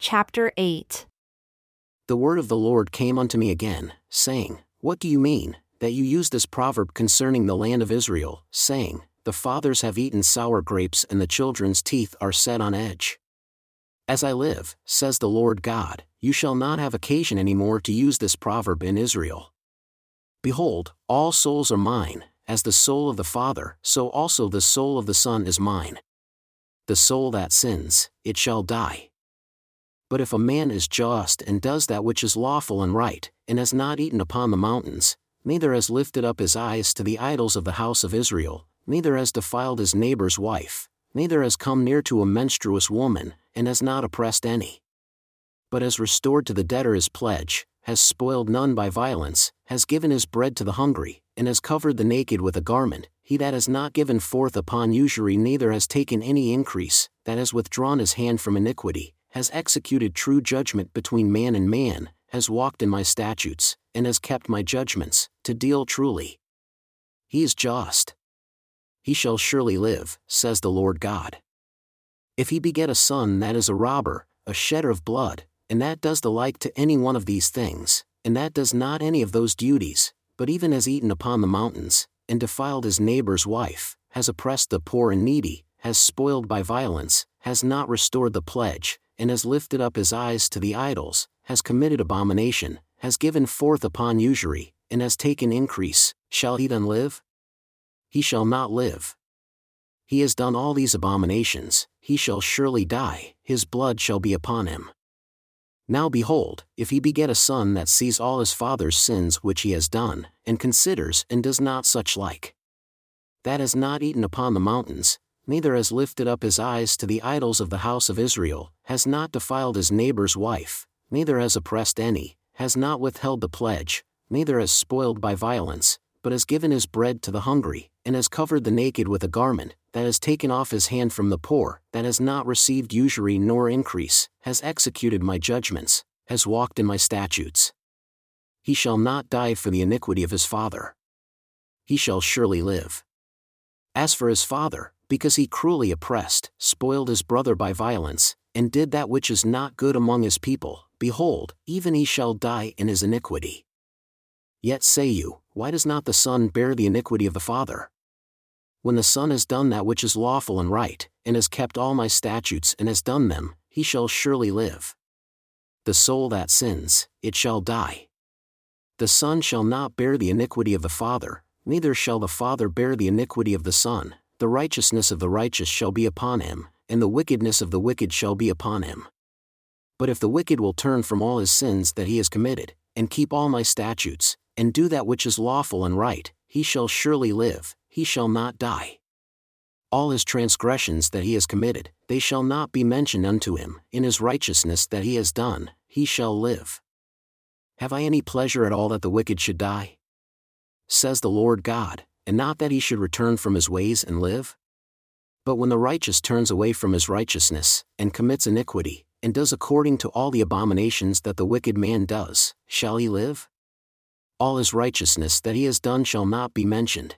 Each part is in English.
Chapter 8 The word of the Lord came unto me again, saying, What do you mean, that you use this proverb concerning the land of Israel, saying, The fathers have eaten sour grapes and the children's teeth are set on edge? As I live, says the Lord God, you shall not have occasion any more to use this proverb in Israel. Behold, all souls are mine, as the soul of the Father, so also the soul of the Son is mine. The soul that sins, it shall die. But if a man is just and does that which is lawful and right, and has not eaten upon the mountains, neither has lifted up his eyes to the idols of the house of Israel, neither has defiled his neighbor's wife, neither has come near to a menstruous woman, and has not oppressed any. But has restored to the debtor his pledge, has spoiled none by violence, has given his bread to the hungry, and has covered the naked with a garment, he that has not given forth upon usury neither has taken any increase, that has withdrawn his hand from iniquity, has executed true judgment between man and man, has walked in my statutes, and has kept my judgments, to deal truly. He is just. He shall surely live, says the Lord God. If he beget a son that is a robber, a shedder of blood, and that does the like to any one of these things, and that does not any of those duties, but even has eaten upon the mountains, and defiled his neighbor's wife, has oppressed the poor and needy, has spoiled by violence, has not restored the pledge, and has lifted up his eyes to the idols, has committed abomination, has given forth upon usury, and has taken increase, shall he then live? He shall not live. He has done all these abominations, he shall surely die, his blood shall be upon him. Now behold, if he beget a son that sees all his father's sins which he has done, and considers and does not such like. That has not eaten upon the mountains, neither has lifted up his eyes to the idols of the house of Israel, has not defiled his neighbor's wife, neither has oppressed any, has not withheld the pledge, neither has spoiled by violence, but has given his bread to the hungry, and has covered the naked with a garment, that has taken off his hand from the poor, that has not received usury nor increase, has executed my judgments, has walked in my statutes. He shall not die for the iniquity of his father. He shall surely live. As for his father, because he cruelly oppressed, spoiled his brother by violence, and did that which is not good among his people, behold, even he shall die in his iniquity. Yet say you, Why does not the Son bear the iniquity of the Father? When the Son has done that which is lawful and right, and has kept all my statutes and has done them, he shall surely live. The soul that sins, it shall die. The Son shall not bear the iniquity of the Father, neither shall the Father bear the iniquity of the Son, the righteousness of the righteous shall be upon him, and the wickedness of the wicked shall be upon him. But if the wicked will turn from all his sins that he has committed, and keep all my statutes, and do that which is lawful and right, he shall surely live, he shall not die. All his transgressions that he has committed, they shall not be mentioned unto him, in his righteousness that he has done, he shall live. Have I any pleasure at all that the wicked should die? Says the Lord God, and not that he should return from his ways and live? But when the righteous turns away from his righteousness, and commits iniquity, and does according to all the abominations that the wicked man does, shall he live? All his righteousness that he has done shall not be mentioned.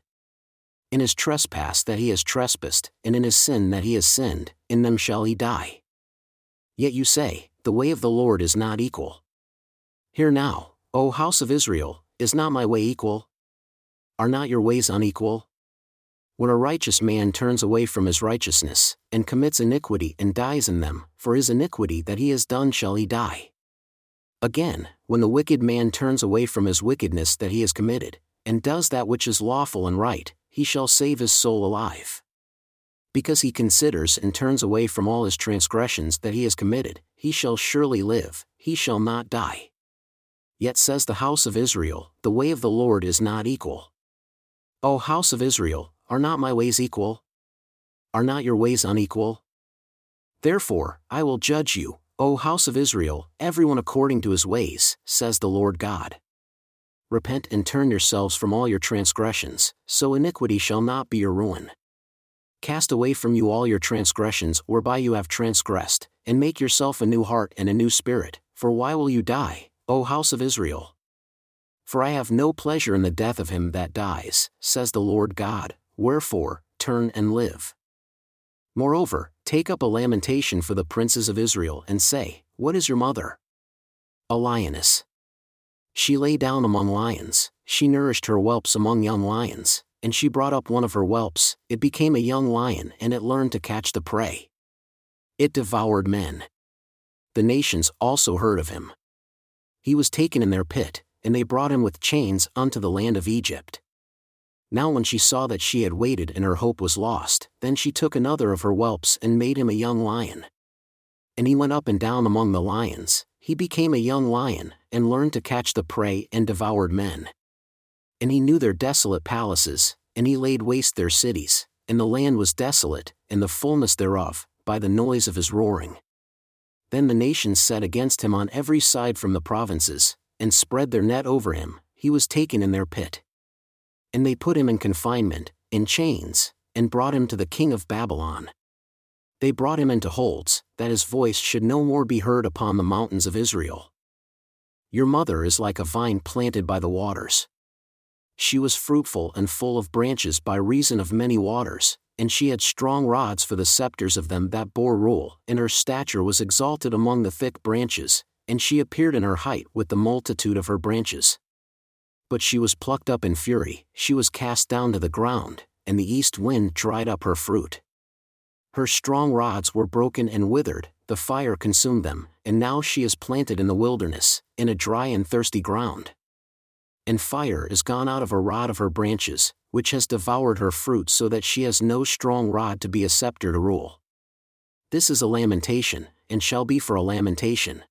In his trespass that he has trespassed, and in his sin that he has sinned, in them shall he die. Yet you say, The way of the Lord is not equal. Hear now, O house of Israel, is not my way equal? Are not your ways unequal? When a righteous man turns away from his righteousness, and commits iniquity and dies in them, for his iniquity that he has done shall he die. Again, when the wicked man turns away from his wickedness that he has committed, and does that which is lawful and right, he shall save his soul alive. Because he considers and turns away from all his transgressions that he has committed, he shall surely live, he shall not die. Yet says the house of Israel, The way of the Lord is not equal. O house of Israel, are not my ways equal? Are not your ways unequal? Therefore, I will judge you, O house of Israel, everyone according to his ways, says the Lord God. Repent and turn yourselves from all your transgressions, so iniquity shall not be your ruin. Cast away from you all your transgressions whereby you have transgressed, and make yourself a new heart and a new spirit, for why will you die, O house of Israel? For I have no pleasure in the death of him that dies, says the Lord God, wherefore, turn and live. Moreover, take up a lamentation for the princes of Israel and say, What is your mother? A lioness. She lay down among lions, she nourished her whelps among young lions, and she brought up one of her whelps, it became a young lion and it learned to catch the prey. It devoured men. The nations also heard of him. He was taken in their pit, and they brought him with chains unto the land of Egypt. Now, when she saw that she had waited and her hope was lost, then she took another of her whelps and made him a young lion. And he went up and down among the lions, he became a young lion, and learned to catch the prey and devoured men. And he knew their desolate palaces, and he laid waste their cities, and the land was desolate, and the fullness thereof, by the noise of his roaring. Then the nations set against him on every side from the provinces, and spread their net over him, he was taken in their pit. And they put him in confinement, in chains, and brought him to the king of Babylon. They brought him into holds, that his voice should no more be heard upon the mountains of Israel. Your mother is like a vine planted by the waters. She was fruitful and full of branches by reason of many waters, and she had strong rods for the scepters of them that bore rule, and her stature was exalted among the thick branches, and she appeared in her height with the multitude of her branches. But she was plucked up in fury, she was cast down to the ground, and the east wind dried up her fruit. Her strong rods were broken and withered, the fire consumed them, and now she is planted in the wilderness, in a dry and thirsty ground. And fire is gone out of a rod of her branches, which has devoured her fruit so that she has no strong rod to be a scepter to rule. This is a lamentation, and shall be for a lamentation,